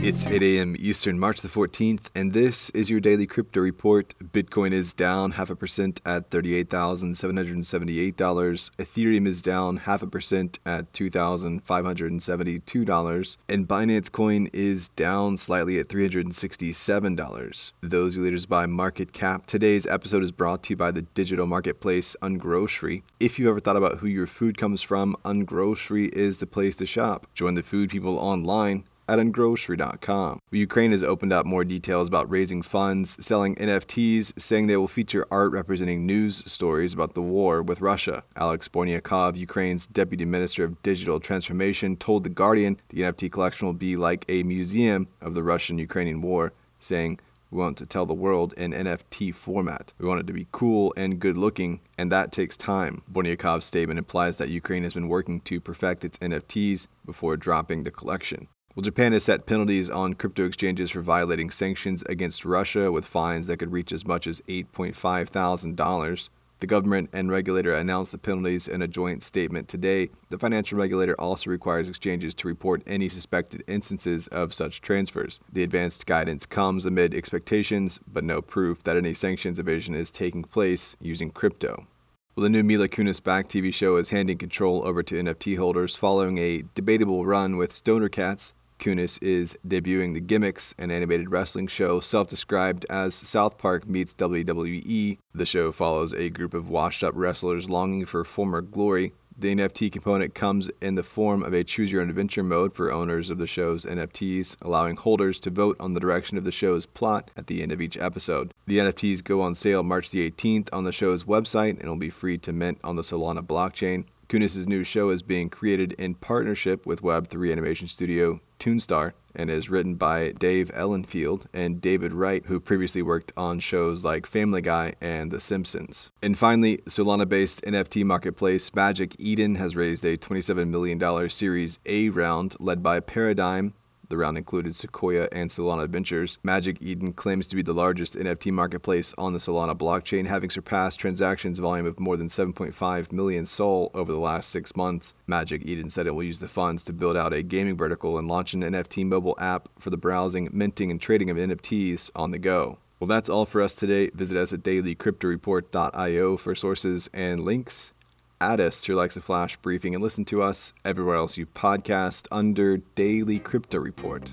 It's 8 a.m. Eastern, March the 14th, and this is your daily crypto report. Bitcoin is down half a percent at $38,778. Ethereum is down half a percent at $2,572. And Binance Coin is down slightly at $367. Those are leaders by market cap. Today's episode is brought to you by the digital marketplace Ungrocery. If you've ever thought about who your food comes from, Ungrocery is the place to shop. Join the food people online at ungrocery.com. Ukraine has opened up more details about raising funds, selling NFTs, saying they will feature art representing news stories about the war with Russia. Alex Bornyakov, Ukraine's deputy minister of digital transformation, told The Guardian the NFT collection will be like a museum of the Russian Ukrainian war, saying, we want to tell the world in NFT format. We want it to be cool and good looking, and that takes time. Bornyakov's statement implies that Ukraine has been working to perfect its NFTs before dropping the collection. Well, Japan has set penalties on crypto exchanges for violating sanctions against Russia with fines that could reach as much as $8.5 thousand. The government and regulator announced the penalties in a joint statement today. The financial regulator also requires exchanges to report any suspected instances of such transfers. The advanced guidance comes amid expectations, but no proof that any sanctions evasion is taking place using crypto. Well, the new Mila Kunis back TV show is handing control over to NFT holders following a debatable run with Stoner Cats. Kunis is debuting the Gimmicks, an animated wrestling show self described as South Park meets WWE. The show follows a group of washed up wrestlers longing for former glory. The NFT component comes in the form of a choose your own adventure mode for owners of the show's NFTs, allowing holders to vote on the direction of the show's plot at the end of each episode. The NFTs go on sale March the 18th on the show's website and will be free to mint on the Solana blockchain. Kunis' new show is being created in partnership with Web3 animation studio Toonstar and is written by Dave Ellenfield and David Wright, who previously worked on shows like Family Guy and The Simpsons. And finally, Solana based NFT marketplace Magic Eden has raised a $27 million Series A round led by Paradigm, the round included Sequoia and Solana Ventures. Magic Eden claims to be the largest NFT marketplace on the Solana blockchain, having surpassed transactions volume of more than 7.5 million SOL over the last six months. Magic Eden said it will use the funds to build out a gaming vertical and launch an NFT mobile app for the browsing, minting, and trading of NFTs on the go. Well, that's all for us today. Visit us at dailycryptoreport.io for sources and links add us your Alexa Flash briefing and listen to us everywhere else you podcast under Daily Crypto Report.